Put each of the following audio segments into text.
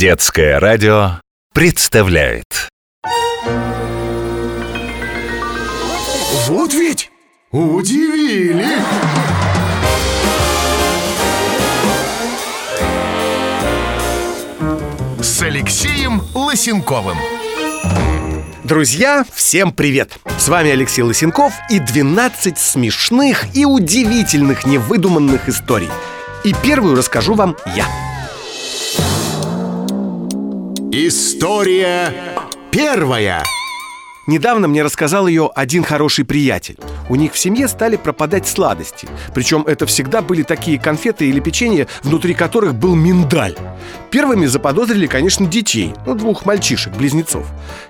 Детское радио представляет Вот ведь удивили! С Алексеем Лосенковым Друзья, всем привет! С вами Алексей Лысенков и 12 смешных и удивительных невыдуманных историй. И первую расскажу вам я. История первая Недавно мне рассказал ее один хороший приятель. У них в семье стали пропадать сладости. Причем это всегда были такие конфеты или печенье, внутри которых был миндаль. Первыми заподозрили, конечно, детей, ну, двух мальчишек-близнецов.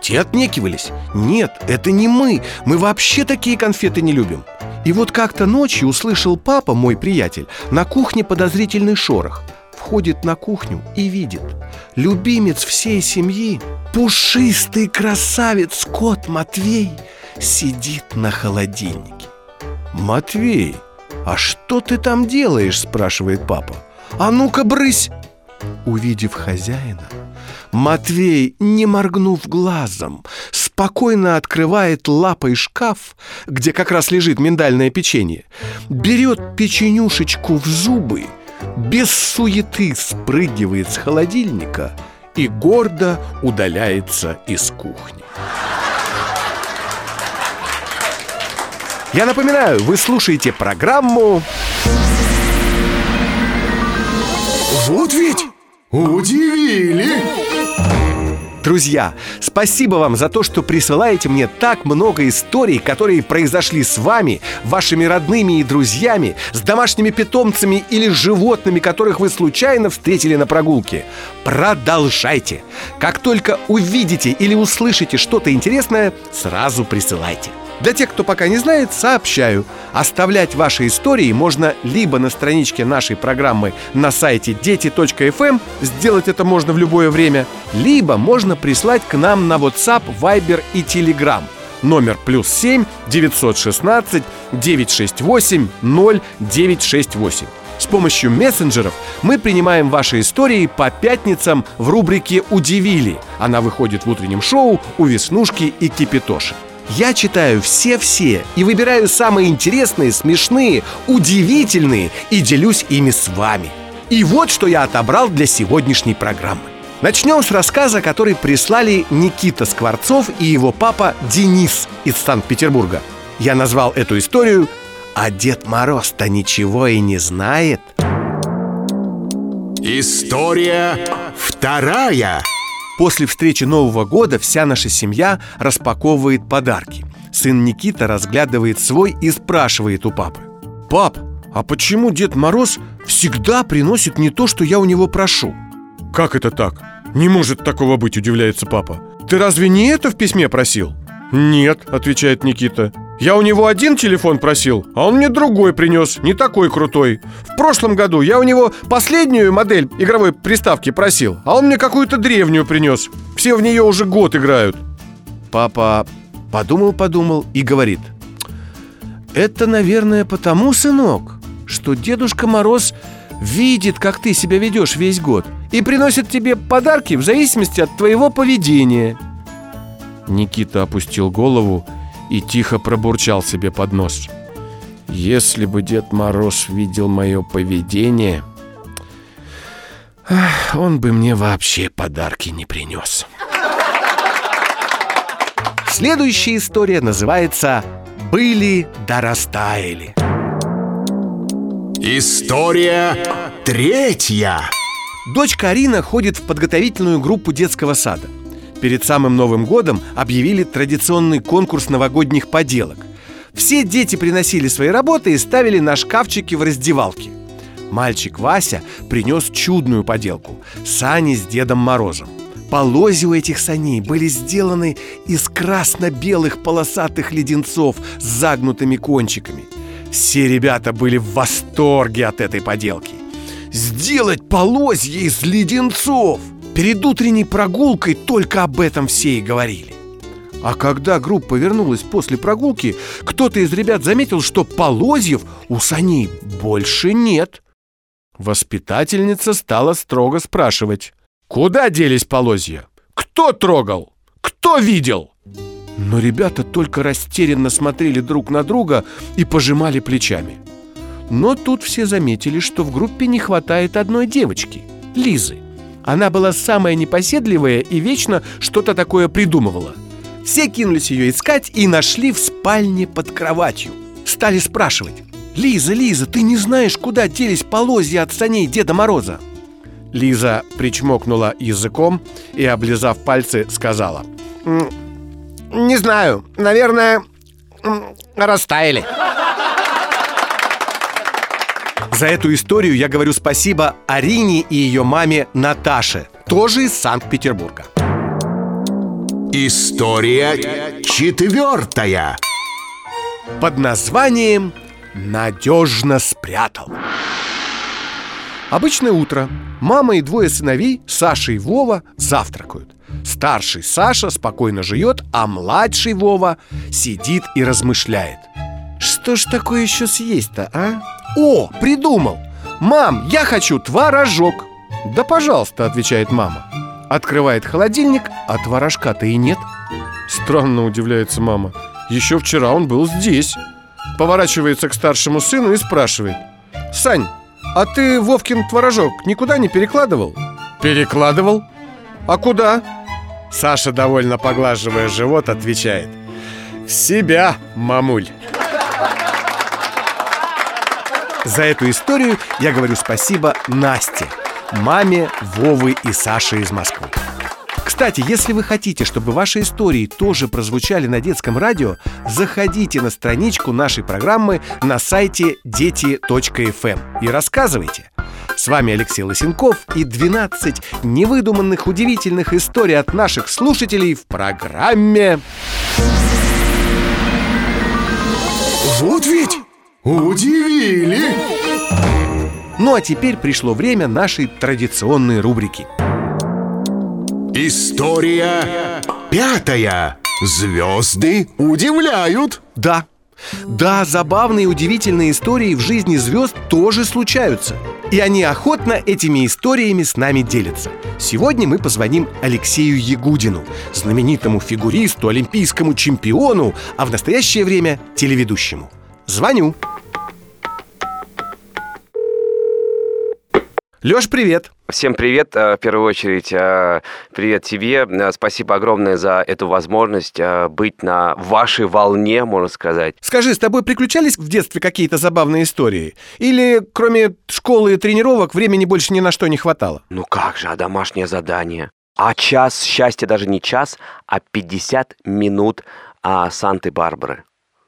Те отнекивались. Нет, это не мы, мы вообще такие конфеты не любим. И вот как-то ночью услышал папа, мой приятель, на кухне подозрительный шорох – входит на кухню и видит Любимец всей семьи, пушистый красавец кот Матвей Сидит на холодильнике Матвей, а что ты там делаешь? спрашивает папа А ну-ка брысь! Увидев хозяина, Матвей, не моргнув глазом, спокойно открывает лапой шкаф, где как раз лежит миндальное печенье, берет печенюшечку в зубы – без суеты спрыгивает с холодильника и гордо удаляется из кухни. Я напоминаю, вы слушаете программу Вот ведь удивили! Друзья, спасибо вам за то, что присылаете мне так много историй, которые произошли с вами, вашими родными и друзьями, с домашними питомцами или животными, которых вы случайно встретили на прогулке. Продолжайте! Как только увидите или услышите что-то интересное, сразу присылайте. Для тех, кто пока не знает, сообщаю. Оставлять ваши истории можно либо на страничке нашей программы на сайте дети.фм, сделать это можно в любое время, либо можно прислать к нам на WhatsApp, Viber и Telegram. Номер плюс 7 916 968 0968. С помощью мессенджеров мы принимаем ваши истории по пятницам в рубрике «Удивили». Она выходит в утреннем шоу у Веснушки и Кипитоши. Я читаю все-все и выбираю самые интересные, смешные, удивительные и делюсь ими с вами. И вот что я отобрал для сегодняшней программы. Начнем с рассказа, который прислали Никита Скворцов и его папа Денис из Санкт-Петербурга. Я назвал эту историю «А Дед Мороз-то ничего и не знает». История вторая После встречи Нового года вся наша семья распаковывает подарки. Сын Никита разглядывает свой и спрашивает у папы. «Пап, а почему Дед Мороз всегда приносит не то, что я у него прошу?» «Как это так? Не может такого быть», удивляется папа. «Ты разве не это в письме просил?» «Нет», отвечает Никита я у него один телефон просил, а он мне другой принес, не такой крутой. В прошлом году я у него последнюю модель игровой приставки просил, а он мне какую-то древнюю принес. Все в нее уже год играют. Папа подумал-подумал и говорит. Это, наверное, потому, сынок, что Дедушка Мороз видит, как ты себя ведешь весь год и приносит тебе подарки в зависимости от твоего поведения. Никита опустил голову и тихо пробурчал себе под нос. Если бы Дед Мороз видел мое поведение, он бы мне вообще подарки не принес. Следующая история называется «Были да растаяли». История третья Дочь Карина ходит в подготовительную группу детского сада – перед самым Новым годом объявили традиционный конкурс новогодних поделок. Все дети приносили свои работы и ставили на шкафчики в раздевалке. Мальчик Вася принес чудную поделку – сани с Дедом Морозом. Полози у этих саней были сделаны из красно-белых полосатых леденцов с загнутыми кончиками. Все ребята были в восторге от этой поделки. Сделать полозья из леденцов! Перед утренней прогулкой только об этом все и говорили. А когда группа вернулась после прогулки, кто-то из ребят заметил, что полозьев у саней больше нет. Воспитательница стала строго спрашивать. Куда делись полозья? Кто трогал? Кто видел? Но ребята только растерянно смотрели друг на друга и пожимали плечами. Но тут все заметили, что в группе не хватает одной девочки – Лизы. Она была самая непоседливая и вечно что-то такое придумывала. Все кинулись ее искать и нашли в спальне под кроватью. Стали спрашивать «Лиза, Лиза, ты не знаешь, куда делись полозья от саней Деда Мороза?» Лиза причмокнула языком и, облизав пальцы, сказала «Не знаю, наверное, растаяли». За эту историю я говорю спасибо Арине и ее маме Наташе, тоже из Санкт-Петербурга. История четвертая. Под названием «Надежно спрятал». Обычное утро. Мама и двое сыновей, Саша и Вова, завтракают. Старший Саша спокойно жует, а младший Вова сидит и размышляет. Что ж такое еще съесть-то, а? О, придумал! Мам, я хочу творожок Да пожалуйста, отвечает мама Открывает холодильник, а творожка-то и нет Странно удивляется мама Еще вчера он был здесь Поворачивается к старшему сыну и спрашивает Сань, а ты Вовкин творожок никуда не перекладывал? Перекладывал? А куда? Саша, довольно поглаживая живот, отвечает В себя, мамуль за эту историю я говорю спасибо Насте, маме Вовы и Саши из Москвы. Кстати, если вы хотите, чтобы ваши истории тоже прозвучали на детском радио, заходите на страничку нашей программы на сайте дети.фм и рассказывайте. С вами Алексей Лосенков и 12 невыдуманных удивительных историй от наших слушателей в программе Вот ведь Удивили! Ну а теперь пришло время нашей традиционной рубрики. История пятая. Звезды удивляют. Да, да, забавные и удивительные истории в жизни звезд тоже случаются. И они охотно этими историями с нами делятся. Сегодня мы позвоним Алексею Ягудину, знаменитому фигуристу, олимпийскому чемпиону, а в настоящее время телеведущему. Звоню. Леш, привет! Всем привет, э, в первую очередь, э, привет тебе. Э, спасибо огромное за эту возможность быть на вашей волне, можно сказать. Скажи, с тобой приключались в детстве какие-то забавные истории? Или кроме школы и тренировок времени больше ни на что не хватало? Ну как же, а домашнее задание? А час счастья даже не час, а 50 минут а, Санты-Барбары.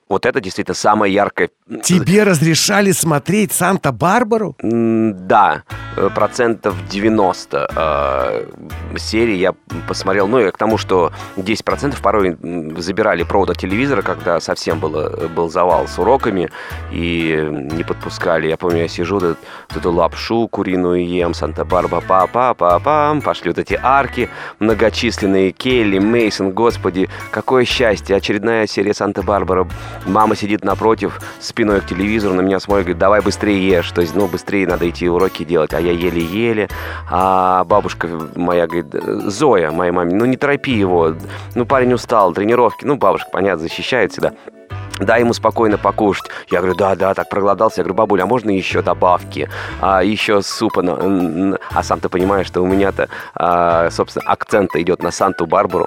Вот это действительно самое яркое. Тебе разрешали смотреть Санта-Барбару? Да, э, процентов 90 э, серий я посмотрел. Ну, и к тому, что 10% порой забирали провод от телевизора, когда совсем было, был завал с уроками, и не подпускали. Я помню, я сижу, вот эту лапшу куриную ем, Санта-Барба, па-па-па-пам, пошли вот эти арки многочисленные, Келли, Мейсон, господи, какое счастье, очередная серия Санта-Барбара Мама сидит напротив, спиной к телевизору, на меня смотрит, говорит, давай быстрее ешь. То есть, ну, быстрее надо идти уроки делать. А я еле-еле. А бабушка моя говорит, Зоя, моей маме, ну, не торопи его. Ну, парень устал, тренировки. Ну, бабушка, понятно, защищает всегда. Дай ему спокойно покушать. Я говорю, да, да, так проголодался. Я говорю, бабуля, а можно еще добавки? А, еще супа. А сам ты понимаешь, что у меня-то, а, собственно, акцент идет на Санту-Барбару.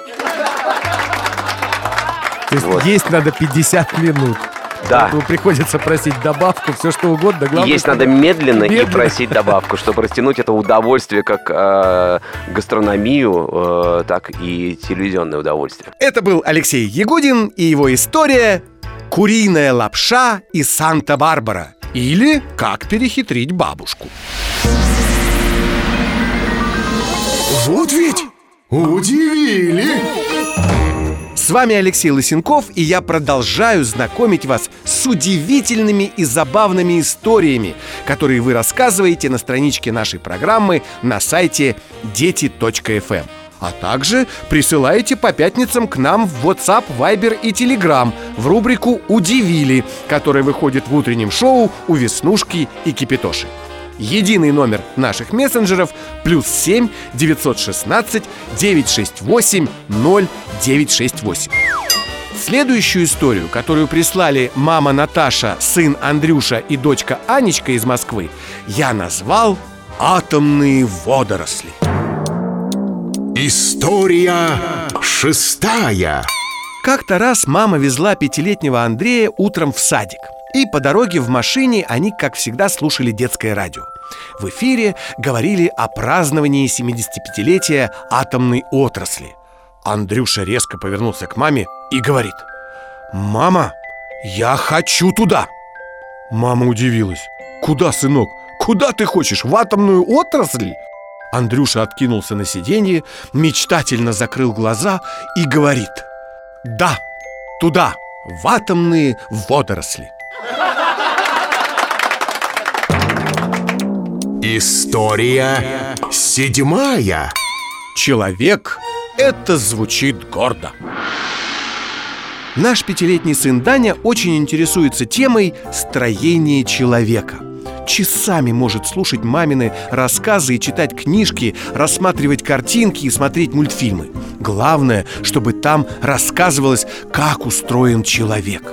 То есть вот. есть надо 50 минут. Да. Поэтому приходится просить добавку, все что угодно. Главное, есть надо медленно, медленно и просить добавку, чтобы растянуть это удовольствие как э, гастрономию, э, так и телевизионное удовольствие. Это был Алексей Ягудин и его история «Куриная лапша и Санта-Барбара» или «Как перехитрить бабушку». Вот ведь удивили! С вами Алексей Лысенков, и я продолжаю знакомить вас с удивительными и забавными историями, которые вы рассказываете на страничке нашей программы на сайте дети.фм. А также присылаете по пятницам к нам в WhatsApp, Viber и Telegram в рубрику «Удивили», которая выходит в утреннем шоу у Веснушки и Кипитоши. Единый номер наших мессенджеров плюс 7 916 968 0968. Следующую историю, которую прислали мама Наташа, сын Андрюша и дочка Анечка из Москвы, я назвал «Атомные водоросли». История шестая. Как-то раз мама везла пятилетнего Андрея утром в садик. И по дороге в машине они, как всегда, слушали детское радио. В эфире говорили о праздновании 75-летия атомной отрасли. Андрюша резко повернулся к маме и говорит «Мама, я хочу туда!» Мама удивилась «Куда, сынок? Куда ты хочешь? В атомную отрасль?» Андрюша откинулся на сиденье, мечтательно закрыл глаза и говорит «Да, туда, в атомные водоросли!» История седьмая. Человек – это звучит гордо. Наш пятилетний сын Даня очень интересуется темой строения человека. Часами может слушать мамины рассказы и читать книжки, рассматривать картинки и смотреть мультфильмы. Главное, чтобы там рассказывалось, как устроен человек.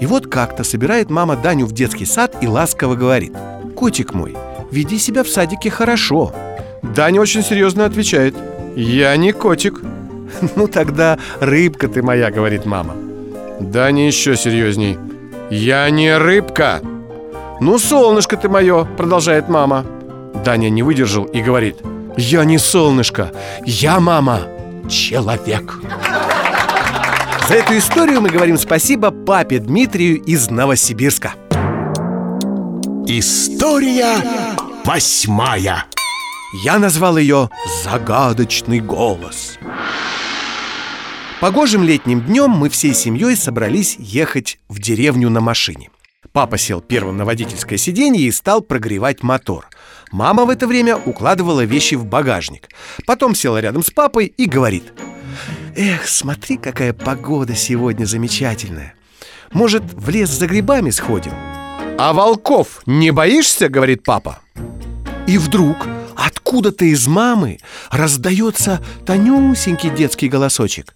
И вот как-то собирает мама Даню в детский сад и ласково говорит «Котик мой, веди себя в садике хорошо». Даня очень серьезно отвечает «Я не котик». «Ну тогда рыбка ты моя», — говорит мама. Даня еще серьезней. «Я не рыбка!» «Ну, солнышко ты мое!» — продолжает мама. Даня не выдержал и говорит. «Я не солнышко, я, мама, человек!» За эту историю мы говорим спасибо папе Дмитрию из Новосибирска. История восьмая. Я назвал ее «Загадочный голос». Погожим летним днем мы всей семьей собрались ехать в деревню на машине. Папа сел первым на водительское сиденье и стал прогревать мотор. Мама в это время укладывала вещи в багажник. Потом села рядом с папой и говорит Эх, смотри, какая погода сегодня замечательная Может, в лес за грибами сходим? А волков не боишься, говорит папа И вдруг откуда-то из мамы раздается тонюсенький детский голосочек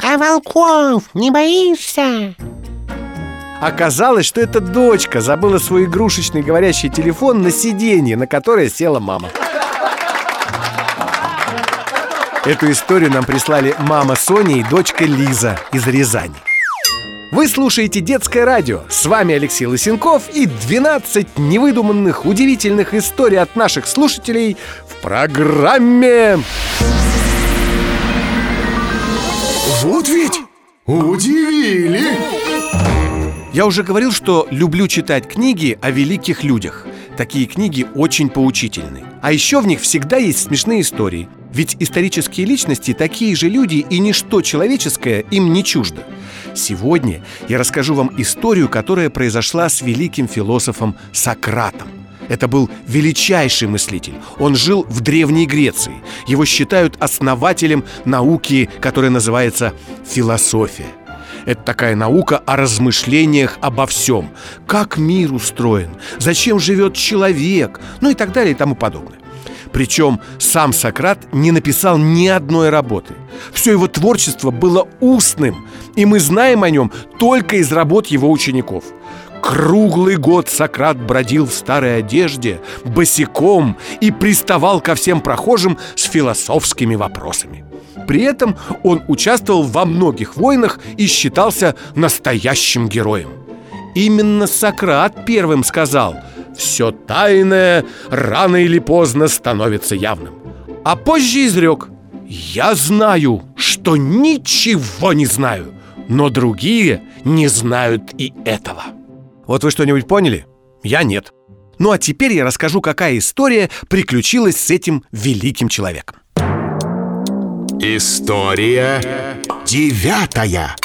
А волков не боишься? Оказалось, что эта дочка забыла свой игрушечный говорящий телефон на сиденье, на которое села мама. Эту историю нам прислали мама Соня и дочка Лиза из Рязани. Вы слушаете «Детское радио». С вами Алексей Лысенков и 12 невыдуманных, удивительных историй от наших слушателей в программе Вот ведь удивили. Я уже говорил, что люблю читать книги о великих людях. Такие книги очень поучительны. А еще в них всегда есть смешные истории. Ведь исторические личности такие же люди, и ничто человеческое им не чуждо. Сегодня я расскажу вам историю, которая произошла с великим философом Сократом. Это был величайший мыслитель. Он жил в Древней Греции. Его считают основателем науки, которая называется философия. Это такая наука о размышлениях обо всем. Как мир устроен, зачем живет человек, ну и так далее и тому подобное. Причем сам Сократ не написал ни одной работы. Все его творчество было устным, и мы знаем о нем только из работ его учеников. Круглый год Сократ бродил в старой одежде, босиком и приставал ко всем прохожим с философскими вопросами. При этом он участвовал во многих войнах и считался настоящим героем. Именно Сократ первым сказал «Все тайное рано или поздно становится явным». А позже изрек «Я знаю, что ничего не знаю, но другие не знают и этого». Вот вы что-нибудь поняли? Я нет. Ну а теперь я расскажу, какая история приключилась с этим великим человеком. История девятая.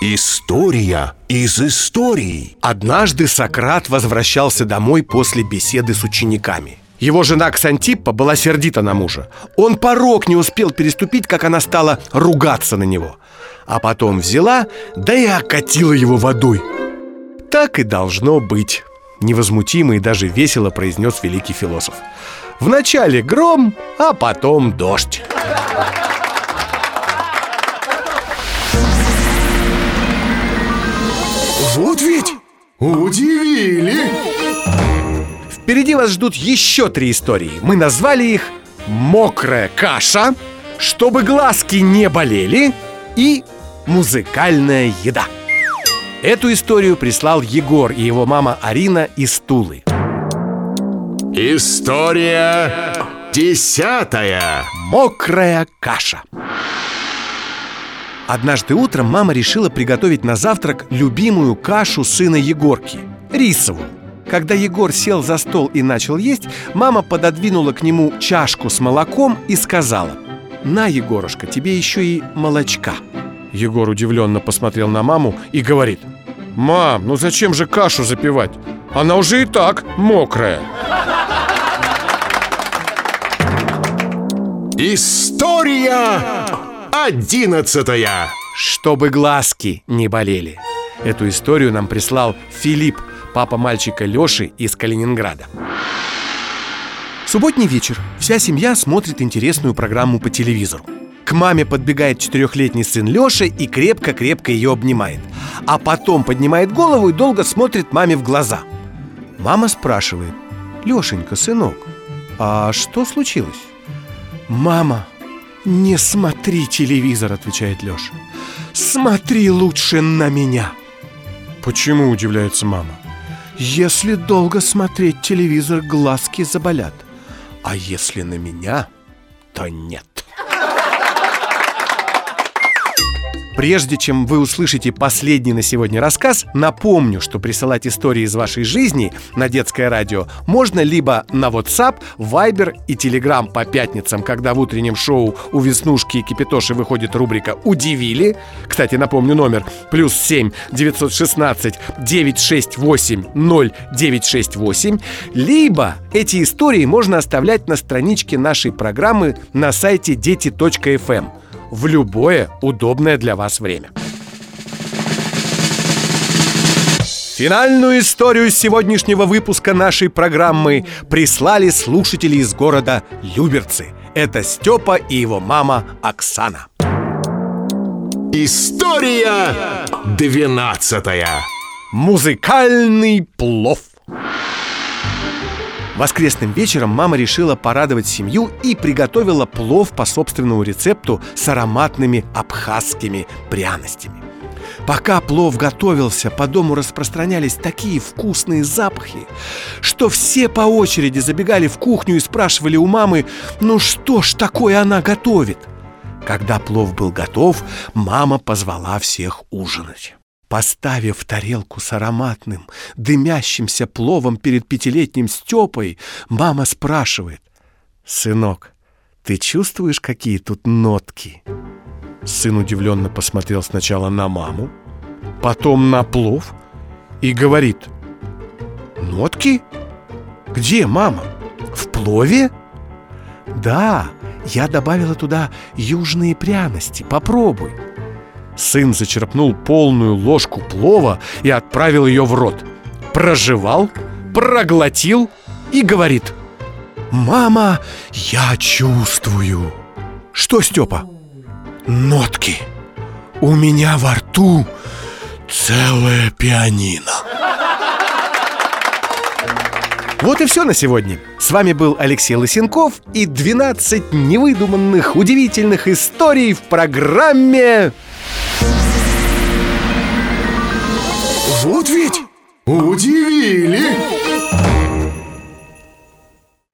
История из истории. Однажды Сократ возвращался домой после беседы с учениками. Его жена Ксантиппа была сердита на мужа. Он порог не успел переступить, как она стала ругаться на него. А потом взяла, да и окатила его водой. Так и должно быть. Невозмутимо и даже весело произнес великий философ Вначале гром, а потом дождь Вот ведь удивили! Впереди вас ждут еще три истории. Мы назвали их «Мокрая каша», «Чтобы глазки не болели» и «Музыкальная еда». Эту историю прислал Егор и его мама Арина из Тулы. История десятая Мокрая каша Однажды утром мама решила приготовить на завтрак любимую кашу сына Егорки – рисовую. Когда Егор сел за стол и начал есть, мама пододвинула к нему чашку с молоком и сказала «На, Егорушка, тебе еще и молочка». Егор удивленно посмотрел на маму и говорит «Мам, ну зачем же кашу запивать? Она уже и так мокрая». История одиннадцатая Чтобы глазки не болели. Эту историю нам прислал Филипп, папа мальчика Лёши из Калининграда. Субботний вечер. Вся семья смотрит интересную программу по телевизору. К маме подбегает четырехлетний сын Лёша и крепко-крепко ее обнимает. А потом поднимает голову и долго смотрит маме в глаза. Мама спрашивает, Лешенька, сынок, а что случилось? «Мама, не смотри телевизор», — отвечает Леша. «Смотри лучше на меня». «Почему?» — удивляется мама. «Если долго смотреть телевизор, глазки заболят. А если на меня, то нет». Прежде чем вы услышите последний на сегодня рассказ, напомню, что присылать истории из вашей жизни на детское радио можно либо на WhatsApp, Viber и Telegram по пятницам, когда в утреннем шоу у Веснушки и Кипитоши выходит рубрика «Удивили». Кстати, напомню номер плюс 7 916 968 0968. Либо эти истории можно оставлять на страничке нашей программы на сайте дети.фм в любое удобное для вас время. Финальную историю сегодняшнего выпуска нашей программы прислали слушатели из города Люберцы. Это Степа и его мама Оксана. История двенадцатая Музыкальный плов. Воскресным вечером мама решила порадовать семью и приготовила плов по собственному рецепту с ароматными абхазскими пряностями. Пока плов готовился, по дому распространялись такие вкусные запахи, что все по очереди забегали в кухню и спрашивали у мамы, ну что ж такое она готовит? Когда плов был готов, мама позвала всех ужинать. Поставив тарелку с ароматным, дымящимся пловом перед пятилетним Степой, мама спрашивает, «Сынок, ты чувствуешь, какие тут нотки?» Сын удивленно посмотрел сначала на маму, потом на плов и говорит, «Нотки? Где мама? В плове?» «Да, я добавила туда южные пряности, попробуй». Сын зачерпнул полную ложку плова и отправил ее в рот. Прожевал, проглотил и говорит «Мама, я чувствую!» «Что, Степа?» «Нотки! У меня во рту целое пианино!» Вот и все на сегодня. С вами был Алексей Лысенков и 12 невыдуманных, удивительных историй в программе Вот ведь удивили!